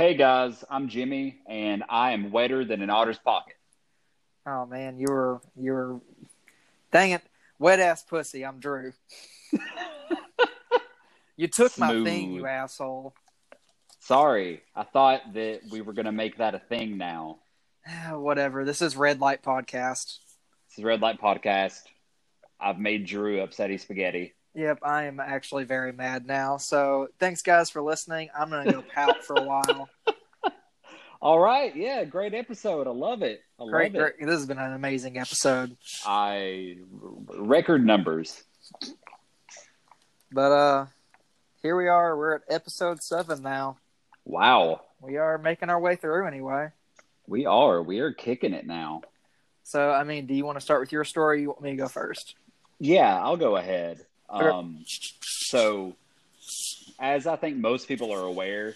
Hey guys, I'm Jimmy, and I am wetter than an otter's pocket. Oh man, you were you were dang it, wet ass pussy. I'm Drew. you took my thing, you asshole. Sorry, I thought that we were gonna make that a thing now. Ah, whatever. This is Red Light Podcast. This is Red Light Podcast. I've made Drew upsetty spaghetti. Yep, I am actually very mad now. So thanks guys for listening. I'm gonna go pout for a while. All right, yeah, great episode. I love it. I Great, love it. great. This has been an amazing episode. I record numbers. But uh here we are. We're at episode seven now. Wow, We are making our way through anyway. we are. We are kicking it now. So I mean, do you want to start with your story? Or you want me to go first? Yeah, I'll go ahead. Okay. Um, so, as I think most people are aware,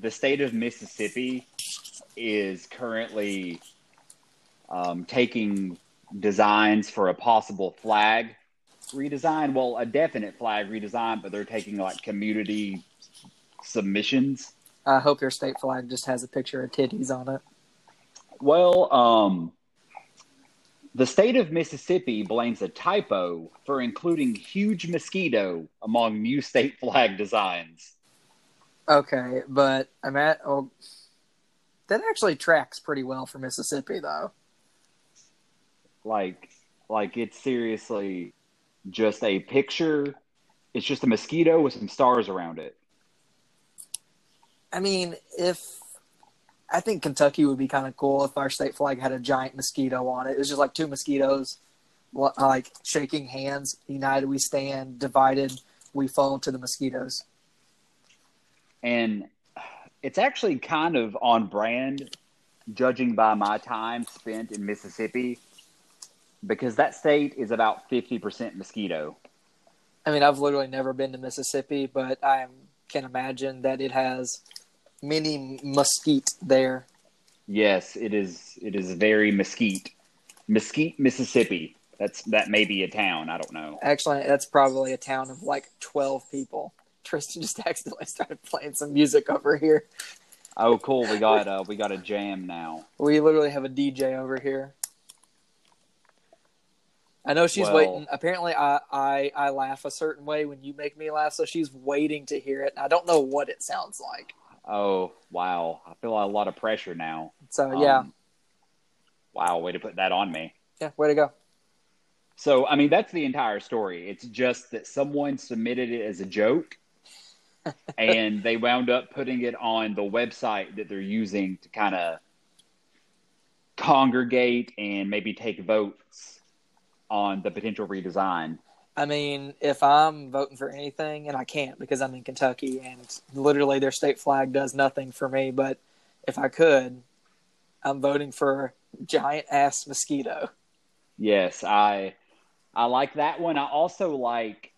the state of Mississippi is currently um, taking designs for a possible flag redesign. Well, a definite flag redesign, but they're taking like community submissions. I hope your state flag just has a picture of titties on it. Well, um, the state of Mississippi blames a typo for including huge mosquito among new state flag designs. Okay, but I'm at. Oh, that actually tracks pretty well for Mississippi, though. Like, like it's seriously just a picture. It's just a mosquito with some stars around it. I mean, if I think Kentucky would be kind of cool if our state flag had a giant mosquito on it. It was just like two mosquitoes, like shaking hands. United we stand, divided we fall to the mosquitoes. And it's actually kind of on brand, judging by my time spent in Mississippi, because that state is about 50% mosquito. I mean, I've literally never been to Mississippi, but I can imagine that it has many mesquite there. Yes, it is. It is very mesquite, Mesquite, Mississippi. That's that may be a town. I don't know. Actually, that's probably a town of like 12 people. Tristan just accidentally started playing some music over here. Oh, cool. We got uh, we got a jam now. We literally have a DJ over here. I know she's Well- waiting. Apparently, I, I I laugh a certain way when you make me laugh, so she's waiting to hear it. I don't know what it sounds like. Oh, wow. I feel a lot of pressure now. So yeah, Um, wow, way to put that on me. yeah, way to go. So, I mean, that's the entire story. It's just that someone submitted it as a joke, and they wound up putting it on the website that they're using to kind of congregate and maybe take votes on the potential redesign. I mean, if I'm voting for anything, and I can't because I'm in Kentucky, and literally their state flag does nothing for me. But if I could, I'm voting for giant ass mosquito. Yes, I I like that one. I also like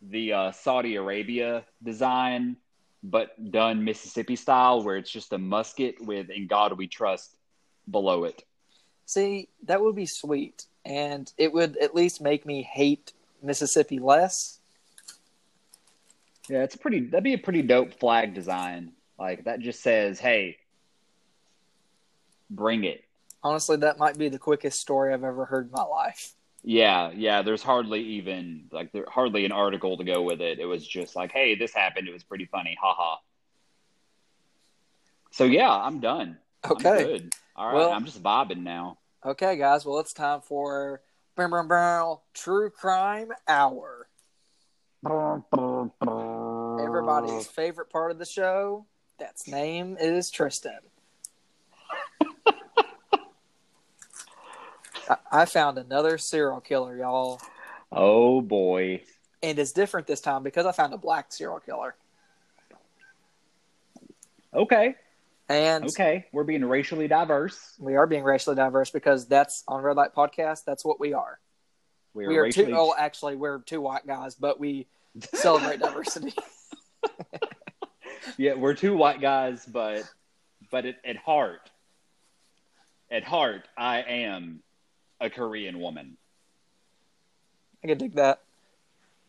the uh, Saudi Arabia design, but done Mississippi style, where it's just a musket with "In God We Trust" below it. See, that would be sweet, and it would at least make me hate Mississippi less. Yeah, it's pretty. That'd be a pretty dope flag design. Like that just says, "Hey, bring it." Honestly, that might be the quickest story I've ever heard in my life. Yeah, yeah. There's hardly even like there hardly an article to go with it. It was just like, "Hey, this happened. It was pretty funny." Haha. So yeah, I'm done. I'm Okay. good. All right, Well- I'm just vibing now. Okay, guys. Well, it's time for Brum, Brum, Brum, True Crime Hour. Everybody's favorite part of the show. That's name is Tristan. I, I found another serial killer, y'all, Oh boy. and it's different this time because I found a black serial killer. Okay. And Okay. We're being racially diverse. we are being racially diverse because that's on Red Light Podcast. That's what we are. We're we are racially. two. Oh, actually, we're two white guys, but we celebrate diversity. Yeah, we're two white guys, but but at, at heart, at heart, I am a Korean woman. I can dig that.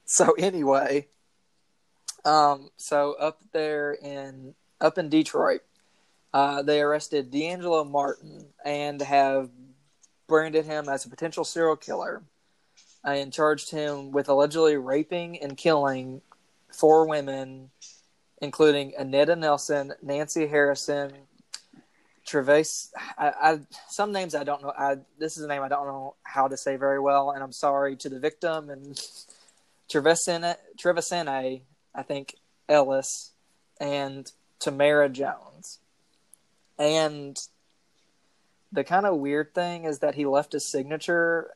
So anyway, um, so up there in up in Detroit, Uh, they arrested D'Angelo Martin and have branded him as a potential serial killer and charged him with allegedly raping and killing four women, including Annetta Nelson, Nancy Harrison, Travis. I, I, some names I don't know. I, this is a name I don't know how to say very well, and I'm sorry to the victim and Trevisene, I think Ellis, and Tamara Jones. And the kind of weird thing is that he left a signature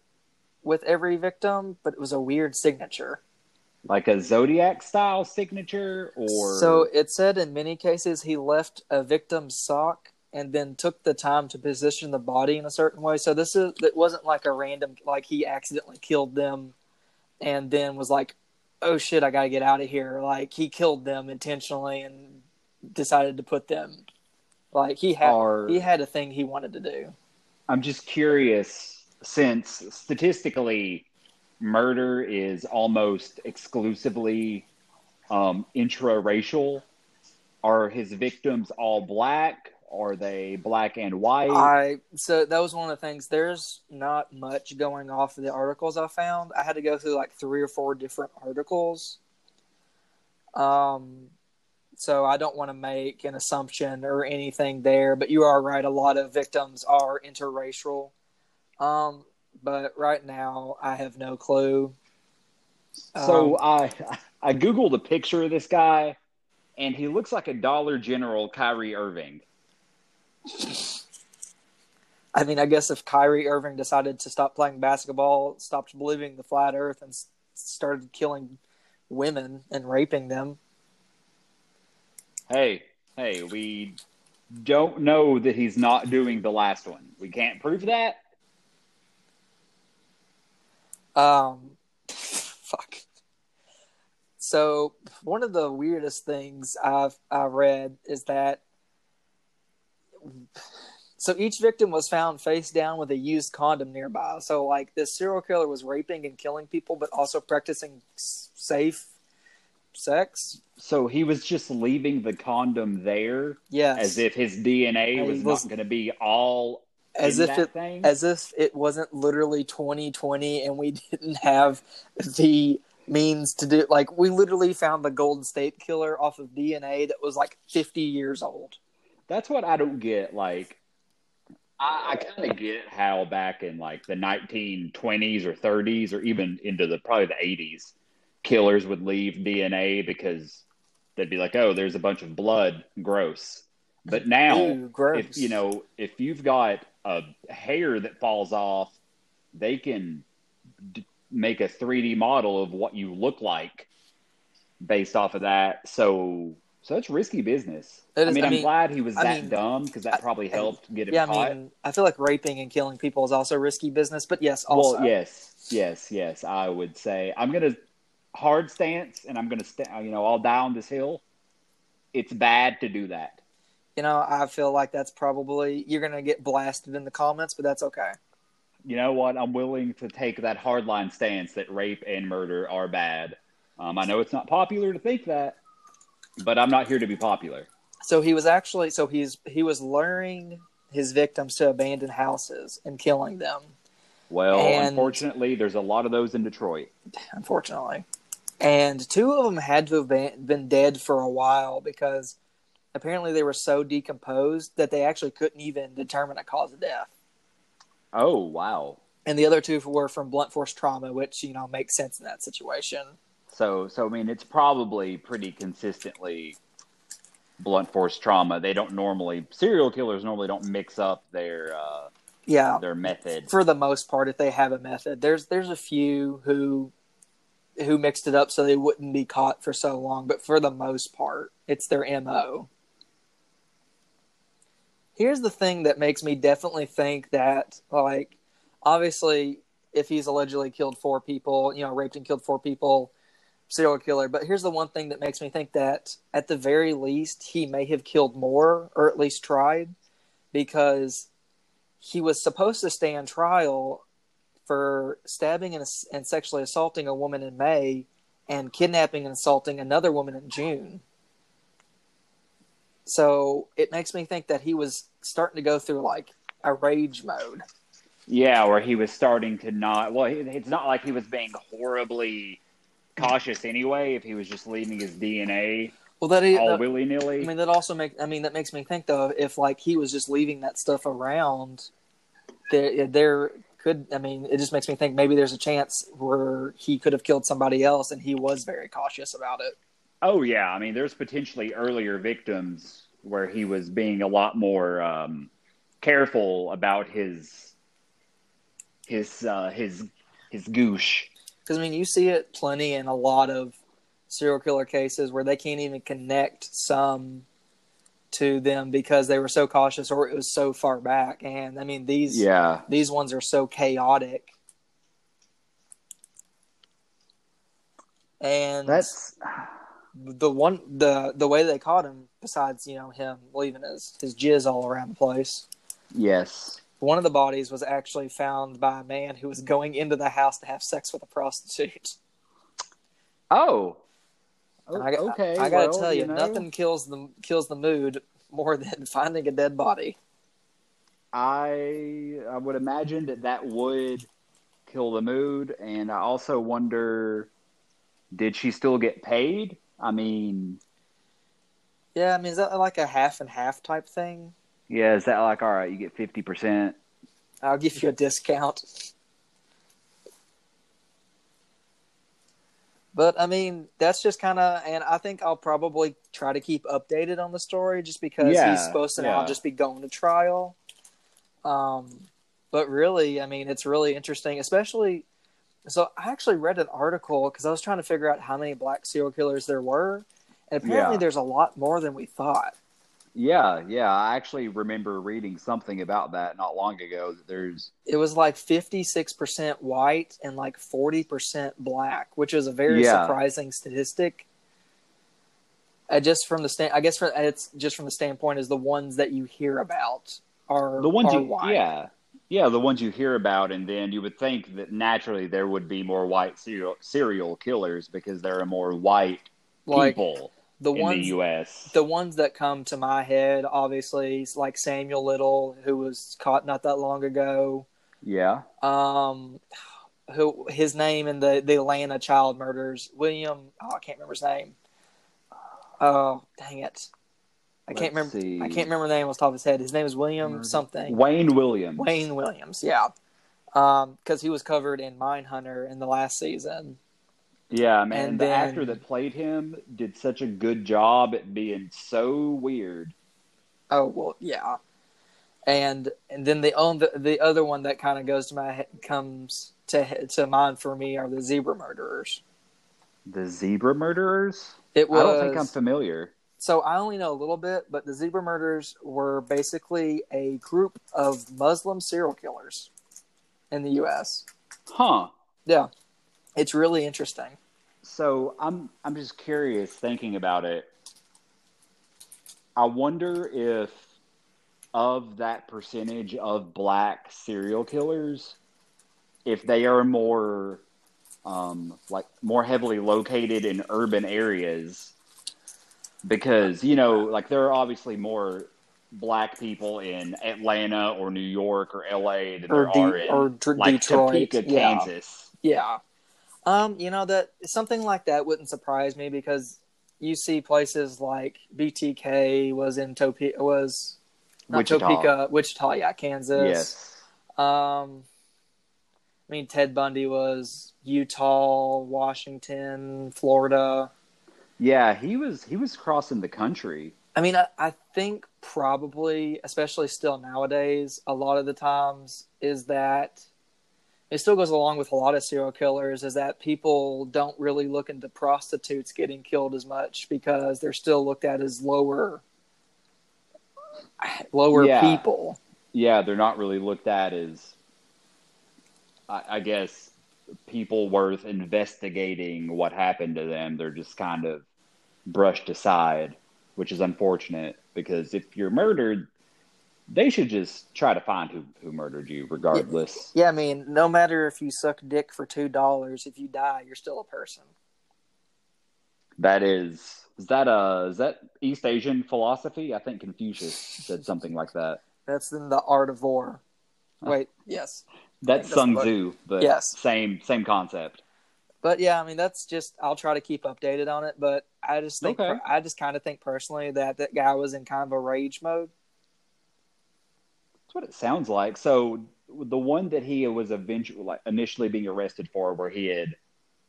with every victim, but it was a weird signature. Like a zodiac style signature or So it said in many cases he left a victim's sock and then took the time to position the body in a certain way. So this is it wasn't like a random like he accidentally killed them and then was like, "Oh shit, I got to get out of here." Like he killed them intentionally and decided to put them like he had Are- he had a thing he wanted to do. I'm just curious since statistically murder is almost exclusively um, intraracial. Are his victims all black? Are they black and white? I so that was one of the things. There's not much going off of the articles I found. I had to go through like three or four different articles. Um, so I don't want to make an assumption or anything there. But you are right. A lot of victims are interracial. Um, but right now I have no clue. so Um, I I googled a picture of this guy, and he looks like a Dollar General Kyrie Irving. I mean, I guess if Kyrie Irving decided to stop playing basketball, stopped believing the flat Earth, and s- started killing women and raping them, Hey, hey, we don't know that he's not doing the last one. We can't prove that. Um, fuck. So one of the weirdest things I've I read is that so each victim was found face down with a used condom nearby. So like this serial killer was raping and killing people, but also practicing safe sex. So he was just leaving the condom there Yes, as if his DNA As was if- not going to be all as if it thing. as if it wasn't literally 2020 and we didn't have the means to do like we literally found the golden state killer off of dna that was like 50 years old That's what I don't get. Like, I, I kind of get how back in like the 1920s or 30s or even into the probably the 80s, killers would leave DNA because they'd be like, "Oh, there's a bunch of blood, gross." But now, gross. if you know, if you've got a hair that falls off, they can d- make a 3D model of what you look like based off of that. So, so it's risky business. I mean, I I'm mean- glad he was I that mean, dumb because that probably I- helped get him yeah caught. i mean i feel like raping and killing people is also risky business but yes also well, yes, yes, yes. I would say I'm gonna hard stance, and I'm gonna st- you know I'll die on this hill. It's bad to do that. you know i feel like that's probably you're gonna get blasted in the comments but that's okay you know what? I'm willing to take that hardline stance that rape and murder are bad. Um, I know it's not popular to think that, but I'm not here to be popular. so he was actually so he's he was luring his victims to abandoned houses and killing them Well, And- unfortunately, there's a lot of those in Detroit. unfortunately. And two of them had to have been, been dead for a while because apparently they were so decomposed that they actually couldn't even determine a cause of death. Oh, wow. And the other two were from blunt force trauma, which you know makes sense in that situation. So, so I mean, it's probably pretty consistently blunt force trauma. They don't normally serial killers normally don't mix up their uh, Yeah, their method. for the most part, if they have a method, there's there's a few who who mixed it up so they wouldn't be caught for so long, but for the most part, it's their mo. Here's the thing that makes me definitely think that, like, obviously, if he's allegedly killed four people, you know, raped and killed four people, serial killer. But here's the one thing that makes me think that, at the very least, he may have killed more, or at least tried, because he was supposed to stay on trial for stabbing and, and sexually assaulting a woman in May and kidnapping and assaulting another woman in June. So it makes me think that he was starting to go through like a rage mode. Yeah, where he was starting to not. Well, it's not like he was being horribly cautious anyway. If he was just leaving his DNA Well, that he, all that- willy nilly. I mean, that also make. I mean, that makes me think though, if like he was just leaving that stuff around, there, there could. I mean, it just makes me think maybe there's a chance where he could have killed somebody else, and he was very cautious about it. Oh yeah, I mean, there's potentially earlier victims where he was being a lot more um, careful about his his uh, his his goosh. Because I mean, you see it plenty in a lot of serial killer cases where they can't even connect some to them because they were so cautious or it was so far back. And I mean, these Yeah, these ones are so chaotic. And that's the one the the way they caught him, besides you know him leaving his his jizz all around the place, yes. one of the bodies was actually found by a man who was going into the house to have sex with a prostitute. Oh, Oh, I, okay. I, gotta well, tell you, know, nothing kills the kills the mood more than finding a dead body. I I would imagine that that would kill the mood, and I also wonder, did she still get paid? I mean, Yeah, I mean, is that like a half and half type thing? yeah, is that like all right? You get fifty percent. I'll give you a discount. But I mean, that's just kind of, and I think I'll probably try to keep updated on the story just because Yeah, he's supposed to now just be going to trial. Um, but really, I mean, it's really interesting, especially. So I actually read an article because I was trying to figure out how many black serial killers there were, and apparently Yeah. there's a lot more than we thought. Yeah, yeah. I actually remember reading something about that not long ago. That there's it was like 56% white and like 40% black, which is a very Yeah. surprising statistic. Uh, just from the stand, I guess for, it's just from the standpoint is the ones that you hear about are the ones are you white. yeah yeah the ones you hear about, and then you would think that naturally there would be more white serial serial killers because there are more white like people the in ones the U.S. the ones that come to my head, obviously, like Samuel Little, who was caught not that long ago. yeah. Um, who his name in the the Atlanta child murders, William. Oh, I can't remember his name. Oh, dang it! I can't Let's remember. see. I can't remember the name off the top of his head. His name is William Murder. something. Wayne Williams. Wayne Williams. Yeah. Um, because he was covered in Mindhunter in the last season. Yeah, man. And the then- actor that played him did such a good job at being so weird. Oh well, yeah. And and then the on the, the other one that kind of goes to my comes to to mind for me are the zebra murderers. The zebra murderers? It was I don't think I'm familiar. so I only know a little bit, but the zebra murders were basically a group of Muslim serial killers in the U.S. Huh. Yeah, it's really interesting. So I'm I'm just curious thinking about it. I wonder if of that percentage of black serial killers, if they are more um, like more heavily located in urban areas, because you know, like there are obviously more black people in Atlanta or New York or LA than Or there De- are in or Dr- like Detroit, Topeka, yeah. Kansas. Yeah. Um, you know that something like that wouldn't surprise me because you see places like BTK was in Topeka was not Wichita. Topeka, Wichita, yeah, Kansas. Yes. Um, I mean Ted Bundy was Utah, Washington, Florida. Yeah, he was he was crossing the country. I mean, I, I think probably, especially still nowadays, a lot of the times is that it still goes along with a lot of serial killers is that people don't really look into prostitutes getting killed as much because they're still looked at as lower lower Yeah. people. Yeah, they're not really looked at as I, I guess people worth investigating what happened to them. They're just kind of brushed aside, which is unfortunate because if you're murdered, they should just try to find who, who murdered you regardless. Yeah, I mean, no matter if you suck dick for two dollars, if you die, you're still a person. That is is that uh is that East Asian philosophy? I think Confucius said something like that. That's in the Art of War. Wait, yes. That's Sun Tzu, but Yes. same same concept. But yeah, I mean that's just I'll try to keep updated on it. But I just think Okay. I just kind of think personally that that guy was in kind of a rage mode. That's what it sounds like. So the one that he was eventually like initially being arrested for, where he had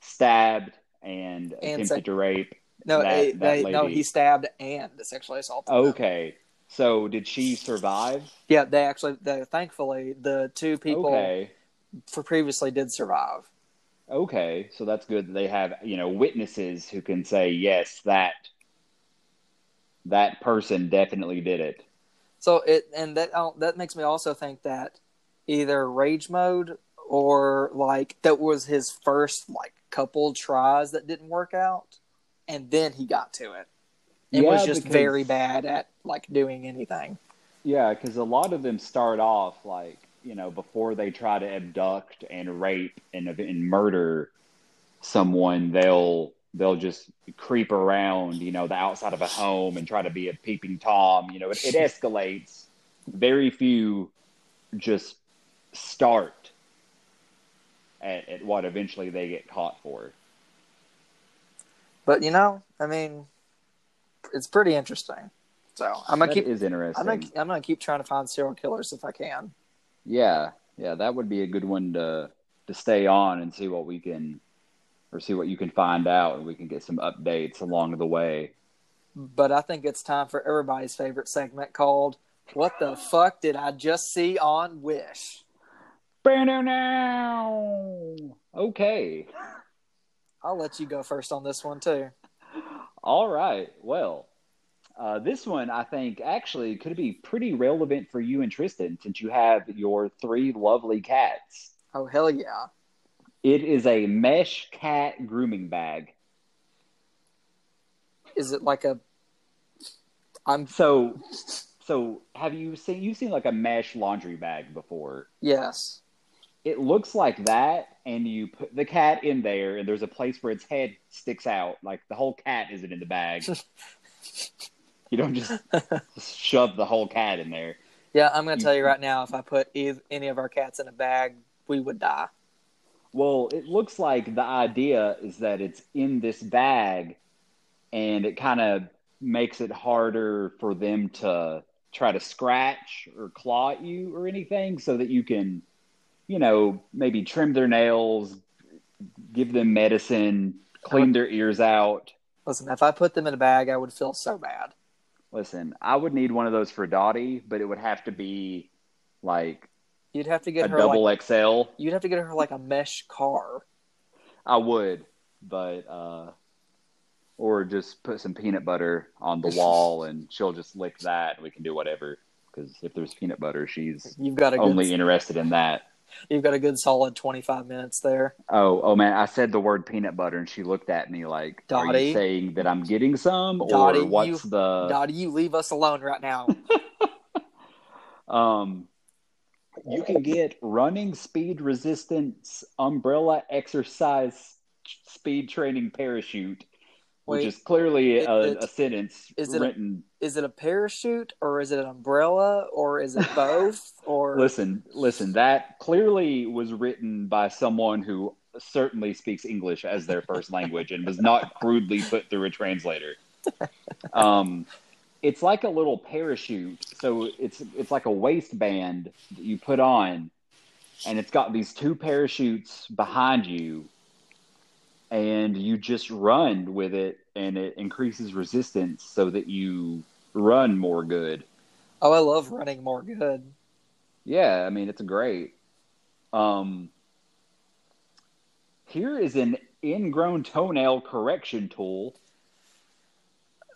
stabbed and, attempted sex- to rape. No, That- eh, that they, no, he stabbed and sexually assaulted. them. Okay, so did she survive? Yeah, they actually, they, thankfully, the two people Okay, for previously did survive. okay, so that's good that they have you know witnesses who can say yes that that person definitely did it. So it and that that makes me also think that either rage mode or like that was his first like couple tries that didn't work out, and then he got to it. It was just because- very bad at like doing anything. Yeah, because a lot of them start off like you know before they try to abduct and rape and and murder someone, they'll they'll just creep around you know the outside of a home and try to be a peeping tom. You know, it, it escalates. Very few just start at, at what eventually they get caught for. But you know, I mean, it's pretty interesting. So I'm gonna That keep. is interesting. I'm gonna, I'm gonna keep trying to find serial killers if I can. Yeah, yeah, that would be a good one to to stay on and see what we can or see what you can find out and we can get some updates along the way. But I think it's time for everybody's favorite segment called "What the fuck did I just see on Wish?" now. Okay. I'll let you go first on this one too. All right. Well, uh, this one I think actually could be pretty relevant for you and Tristan since you have your three lovely cats. Oh hell yeah! It is a mesh cat grooming bag. Is it like a? I'm So, so have you seen you've seen like a mesh laundry bag before? yes. It looks like that, and you put the cat in there, and there's a place where its head sticks out. Like the whole cat isn't in the bag. you don't just, just shove the whole cat in there. Yeah, I'm gonna tell you right now. If I put any of our cats in a bag, we would die. Well, it looks like the idea is that it's in this bag, and it kind of makes it harder for them to try to scratch or claw at you or anything, so that you can, you know, maybe trim their nails, give them medicine, clean their ears out. Listen, if I put them in a bag, I would feel so bad. Listen, I would need one of those for Dottie, but it would have to be like You'd have to get her a her double like XL. you'd have to get her like a mesh car. I would, but uh, or just put some peanut butter on the wall and she'll just lick that. and We can do whatever because if there's peanut butter, she's You've got a good, only interested in that. you've got a good solid 25 minutes there. Oh, oh man! I said the word peanut butter, and she looked at me like, "Are you saying that I'm getting some, Dottie, or what's you- the?" Dottie, you leave us alone right now. Um, you can get running speed resistance umbrella exercise speed training parachute, which Wait, is clearly it- a, it- a sentence is it a- written. is it a parachute or is it an umbrella or is it both or Listen, listen. That clearly was written by someone who certainly speaks English as their first language and was not crudely put through a translator. Um, it's like a little parachute. So it's it's like a waistband that you put on, and it's got these two parachutes behind you, and you just run with it, and it increases resistance so that you run more good. Oh, I love running more good. Yeah, I mean it's great. Um, here is an ingrown toenail correction tool.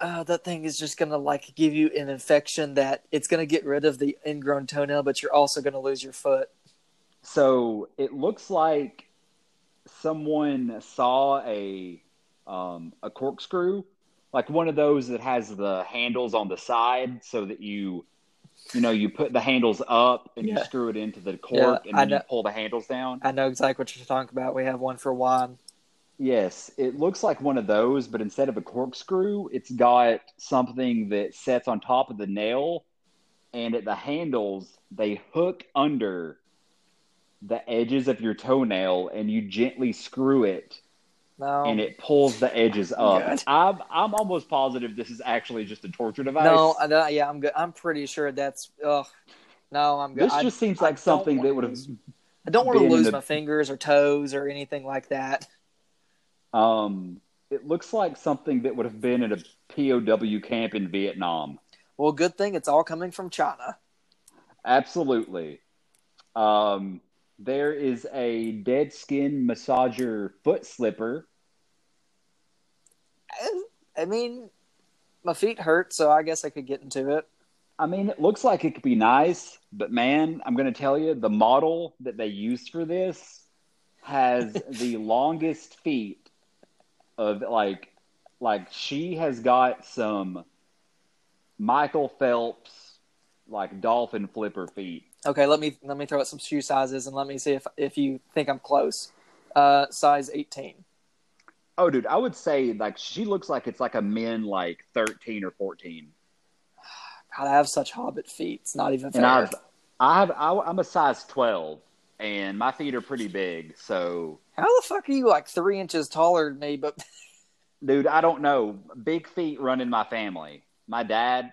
Uh, that thing is just gonna like give you an infection that it's gonna get rid of the ingrown toenail, but you're also gonna lose your foot. So it looks like someone saw a um, a corkscrew, like one of those that has the handles on the side, so that you you know you put the handles up and you screw it into the cork, and I then you pull the handles down. I know exactly what you're talking about. We have one for wine. Yes, it looks like one of those, but instead of a corkscrew, it's got something that sets on top of the nail, and at the handles, they hook under the edges of your toenail, and you gently screw it, No, and it pulls the edges up. Good. I'm I'm almost positive this is actually just a torture device. no, no yeah, I'm good. I'm pretty sure that's. Ugh, no, I'm good. this I- just seems like don't something that would have. I don't want to lose the- my fingers or toes or anything like that. Um, it looks like something that would have been at a POW camp in Vietnam. Well, good thing it's all coming from China. Absolutely. Um, there is a dead skin massager foot slipper. I mean, my feet hurt, so I guess I could get into it. I mean, it looks like it could be nice, but man, I'm going to tell you the model that they used for this has the longest feet of like, like she has got some Michael Phelps like dolphin flipper feet. Okay, let me let me throw out some shoe sizes and let me see if if you think I'm close. Uh, size 18. Oh, dude, I would say like she looks like it's like a men like 13 or 14. God, I have such hobbit feet. It's not even fair. And I've, I have, I, I'm a size 12, and my feet are pretty big. So, How the fuck are you like three inches taller than me? But dude, I don't know. Big feet run in my family. My dad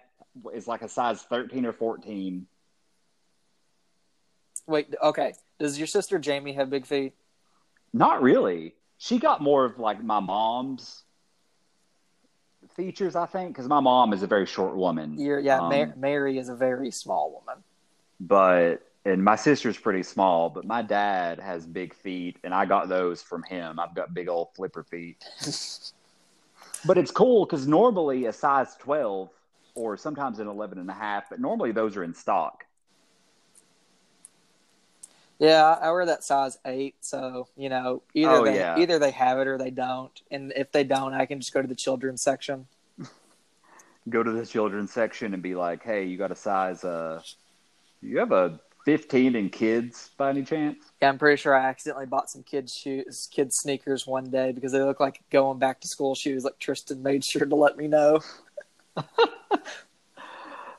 is like a size 13 or 14. wait, okay. Does your sister Jamie have big feet? Not really. She got more of like my mom's features, I think, because my mom is a very short woman. You're, yeah, Um, Ma- Mary is a very small woman. but and my sister's pretty small, but my dad has big feet, and I got those from him. I've got big old flipper feet. but it's cool because normally a size 12 or sometimes an 11 and a half, but normally those are in stock. Yeah, I wear that size eight, so you know either Oh, they yeah. either they have it or they don't. And if they don't, I can just go to the children's section. Go to the children's section and be like, "Hey, you got a size? Uh, you have a 15 in kids by any chance?" Yeah, I'm pretty sure I accidentally bought some kids shoes, kids sneakers one day because they look like going back to school shoes. Like Tristan made sure to let me know.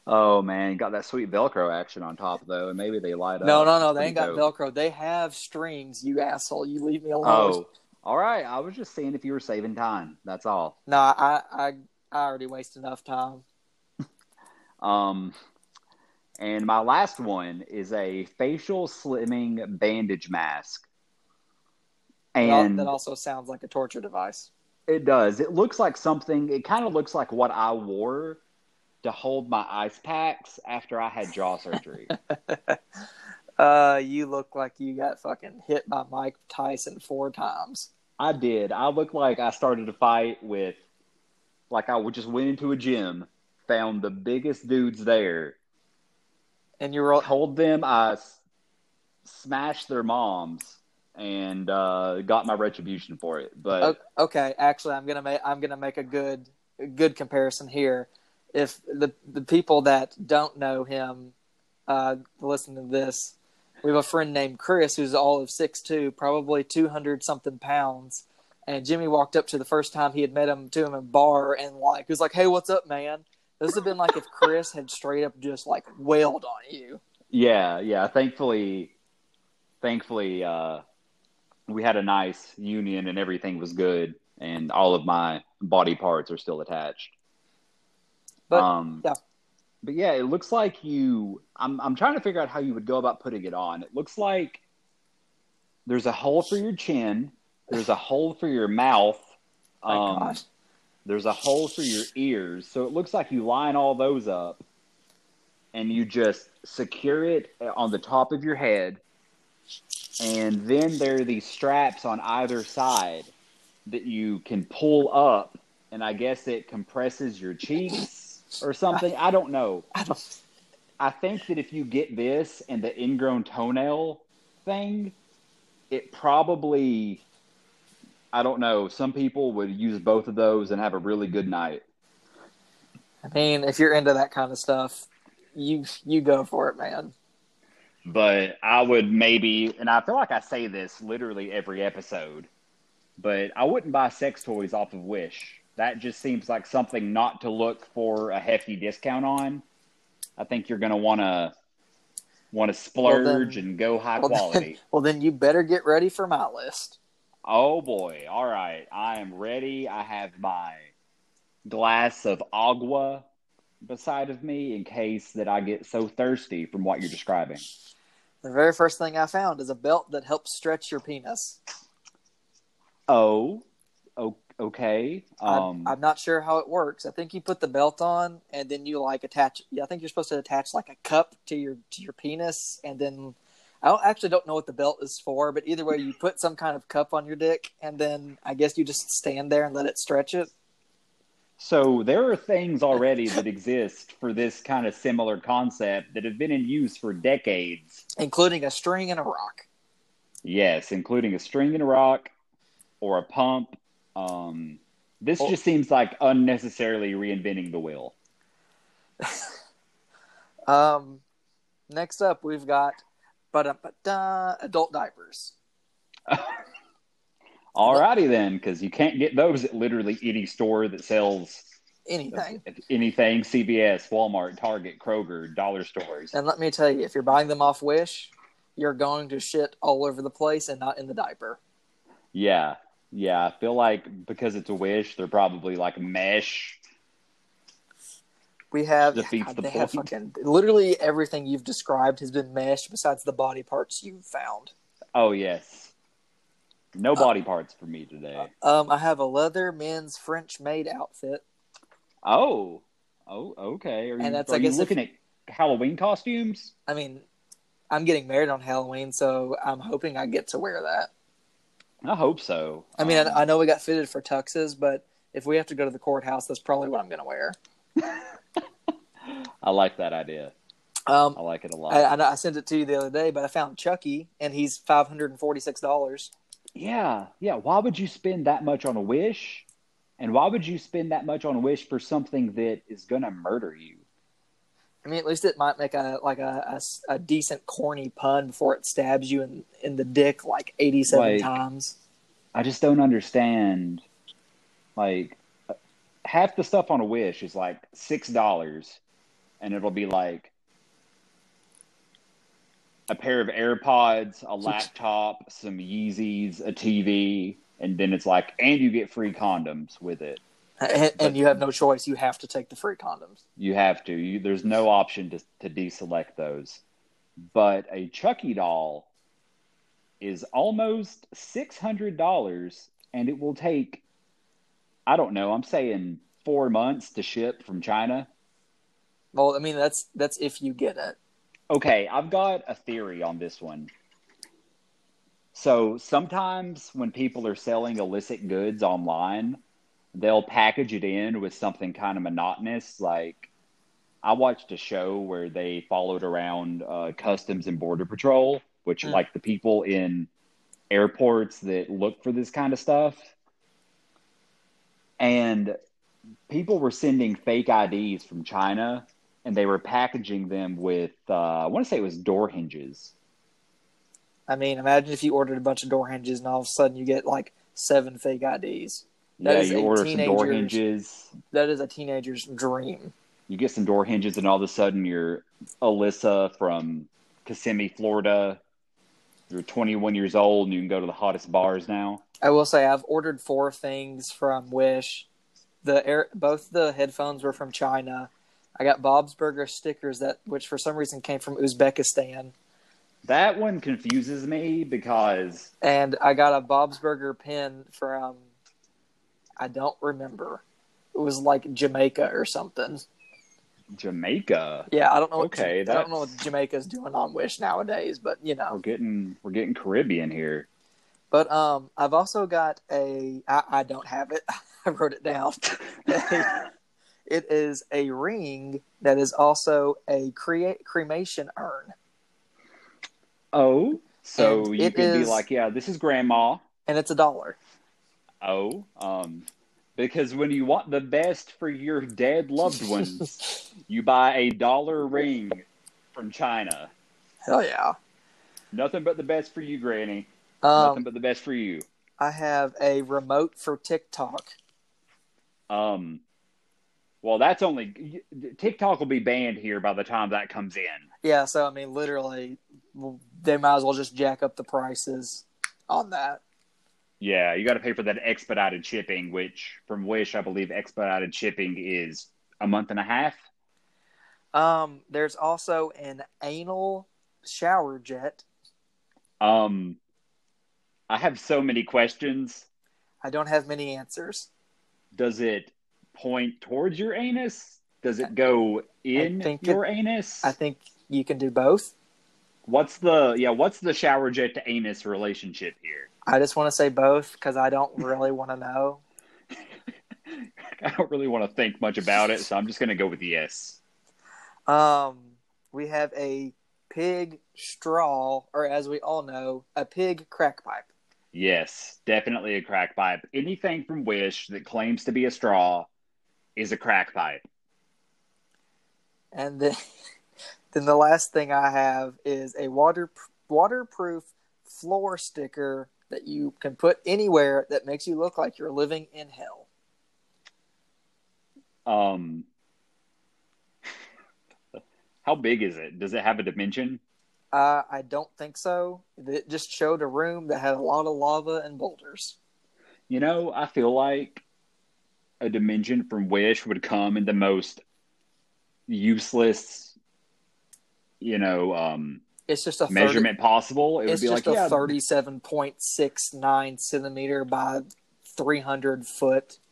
Oh man, got that sweet Velcro action on top though, and maybe they light up. No, no, no, they ain't got dope. Velcro. They have strings. You asshole! You leave me alone. Oh, all right. I was just seeing if you were saving time. That's all. No, I, I, I already waste enough time. Um, and my last one is a facial slimming bandage mask. And that also sounds like a torture device. it does. It looks like something, it kind of looks like what I wore to hold my ice packs after I had jaw surgery. Uh, you look like you got fucking hit by Mike Tyson four times. I did. I looked like I started a fight with, like, I would just went into a gym, found the biggest dudes there, And you hold them I smashed their moms and uh, got my retribution for it. But okay. Actually, I'm gonna make I'm gonna make a good good comparison here. If the the people that don't know him uh, listen to this, we have a friend named Chris who's all of six two, probably two hundred something pounds. And Jimmy walked up to the first time he had met him to him in bar and like he was like, "Hey, what's up, man?" This would have been like if Chris had straight up just like wailed on you. yeah, yeah. Thankfully, thankfully, uh, we had a nice union and everything was good, and all of my body parts are still attached. But um, yeah. but yeah, it looks like you. I'm I'm trying to figure out how you would go about putting it on. It looks like there's a hole for your chin. There's a hole for your mouth. my Um, gosh. There's a hole for your ears. So it looks like you line all those up and you just secure it on the top of your head. And then there are these straps on either side that you can pull up. And I guess it compresses your cheeks or something. I don't know. I don't. I think that if you get this and the ingrown toenail thing, it probably, I don't know, some people would use both of those and have a really good night. I mean, if you're into that kind of stuff, you you go for it, man. But I would maybe, and I feel like I say this literally every episode, but I wouldn't buy sex toys off of Wish. That just seems like something not to look for a hefty discount on. I think you're going to want to want to splurge then- and go high Well, quality. then, well, then you better get ready for my list. Oh boy. All right. I am ready. I have my glass of agua beside of me in case that I get so thirsty from what you're describing. The very first thing I found is a belt that helps stretch your penis. Oh, okay. I'm- Um, I'm, not sure how it works. I think you put the belt on, and then you like attach. Yeah, I think you're supposed to attach like a cup to your to your penis, and then I don't, actually don't know what the belt is for. But either way, you put some kind of cup on your dick, and then I guess you just stand there and let it stretch it. so there are things already that exist for this kind of similar concept that have been in use for decades. including a string and a rock. Yes, including a string and a rock or a pump. Um, this Oh. just seems like unnecessarily reinventing the wheel. Um, next up, we've got but adult diapers. Alrighty then, because you can't get those at literally any store that sells Anything. anything. CVS, Walmart, Target, Kroger, dollar stores. And let me tell you, if you're buying them off Wish, you're going to shit all over the place and not in the diaper. Yeah, yeah. I feel like because it's a wish, they're probably like mesh. We have, Defeats God, the they have fucking literally everything you've described has been meshed besides the body parts you've found. Oh yes. No body parts for me today. Um, I have a leather men's French maid outfit. Oh, oh, okay. Are you, And that's, are I you guess, if- looking at Halloween costumes? I mean, I'm getting married on Halloween, so I'm hoping I get to wear that. I hope so. I mean, Um, I, I know we got fitted for tuxes, but if we have to go to the courthouse, that's probably what I'm going to wear. I like that idea. Um, I like it a lot. I, I, I sent it to you the other day, but I found Chucky, and he's five hundred and forty-six dollars. yeah, yeah. Why would you spend that much on a wish? And why would you spend that much on a wish for something that is gonna murder you? I mean, at least it might make a like a a decent corny pun before it stabs you in in the dick like eighty-seven Like- times. I just don't understand. Like, half the stuff on a wish is like six dollars, and it'll be like a pair of AirPods, a laptop, some Yeezys, a TV, and then it's like, and you get free condoms with it. And, and you have no choice; you have to take the free condoms. You have to. You, there's no option to, to deselect those. But a Chucky doll is almost six hundred dollars, and it will take, I don't know. I'm saying four months to ship from China. Well, I mean, that's that's if you get it. Okay, I've got a theory on this one. So sometimes when people are selling illicit goods online, they'll package it in with something kind of monotonous. Like I watched a show where they followed around uh, Customs and Border Patrol, which Mm. like the people in airports that look for this kind of stuff. And people were sending fake IDs from China and they were packaging them with uh, I want to say it was door hinges. I mean, imagine if you ordered a bunch of door hinges and all of a sudden you get like seven fake IDs. That yeah, is you order some door hinges. That is a teenager's dream. You get some door hinges, and all of a sudden you're Alyssa from Kissimmee, Florida. You're 21 years old, and you can go to the hottest bars now. I will say I've ordered four things from Wish. The air, both the headphones were from China. I got Bob's Burger stickers that, which for some reason came from Uzbekistan, That one confuses me because and I got a Bob's Burger pin from. I don't remember. It was like Jamaica or something. Jamaica. Yeah, I don't know. What, Okay, I don't know what Jamaica's doing on Wish nowadays, but you know. We're getting we're getting Caribbean here. But um, I've also got a. I, I don't have it. I wrote it down. it is a ring that is also a crea- cremation urn, Oh, so And you can be like, yeah, this is Grandma. and it's a dollar. Oh, um, because when you want the best for your dead loved ones, you buy a dollar ring from China. Hell yeah! Nothing but the best for you, Granny. Nothing Um, but the best for you. I have a remote for TikTok. Um, well, that's only TikTok will be banned here by the time that comes in. Yeah, so I mean, literally, they might as well just jack up the prices on that. Yeah, you got to pay for that expedited shipping, which from Wish, I believe expedited shipping is a month and a half. Um, there's also an anal shower jet. Um, I have so many questions. I don't have many answers. Does it point towards your anus? Does it go in your it, anus? I think you can do both. What's the yeah? What's the shower jet to anus relationship here? I just want to say both because I don't really want to know. I don't really want to think much about it, so I'm just going to go with yes. Um, we have a pig straw, or as we all know, a pig crack pipe. Yes, definitely a crack pipe. Anything from Wish that claims to be a straw is a crack pipe. And then, then the last thing I have is a water waterproof floor sticker that you can put anywhere that makes you look like you're living in hell. Um, how big is it? Does it have a dimension? Uh, I don't think so. It just showed a room that had a lot of lava and boulders. You know, I feel like a dimension from Wish would come in the most useless, you know, um, it's just a measurement possible. It it's would be just like a yeah, thirty-seven point six nine centimeter by three hundred foot.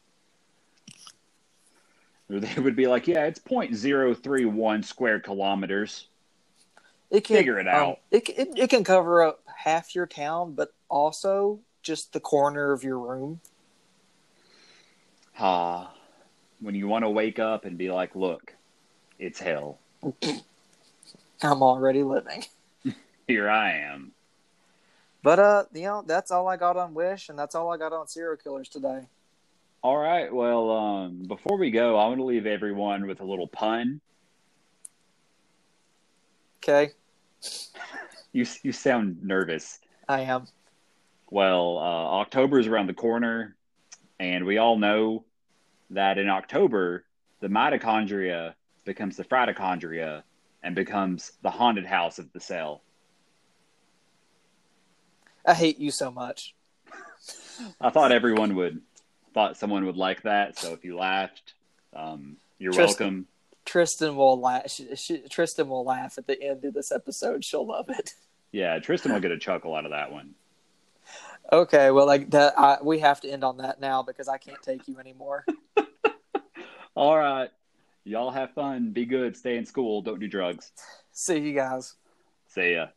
They would be like, yeah, it's 0.031 square kilometers. It can Figure it um, out. it, it it can cover up half your town, but also just the corner of your room. Ah, when you want to wake up and be like, look, it's hell. I'm already living. Here I am. But uh, you know, that's all I got on Wish, and that's all I got on serial killers today. All right. Well, um, before we go, I want to leave everyone with a little pun. Okay, You you sound nervous. I am. Well, uh, October is around the corner, and we all know that in October, the mitochondria becomes the fritochondria and becomes the haunted house of the cell. I hate you so much. I thought everyone would thought someone would like that. So if you laughed, um, you're Tristan- welcome. Tristan will laugh. She, she, Tristan will laugh at the end of this episode. She'll love it. Yeah, Tristan will get a chuckle out of that one. Okay, well, like that, I, we have to end on that now because I can't take you anymore. All right. Y'all have fun. Be good. Stay in school. Don't do drugs. See you guys. See ya.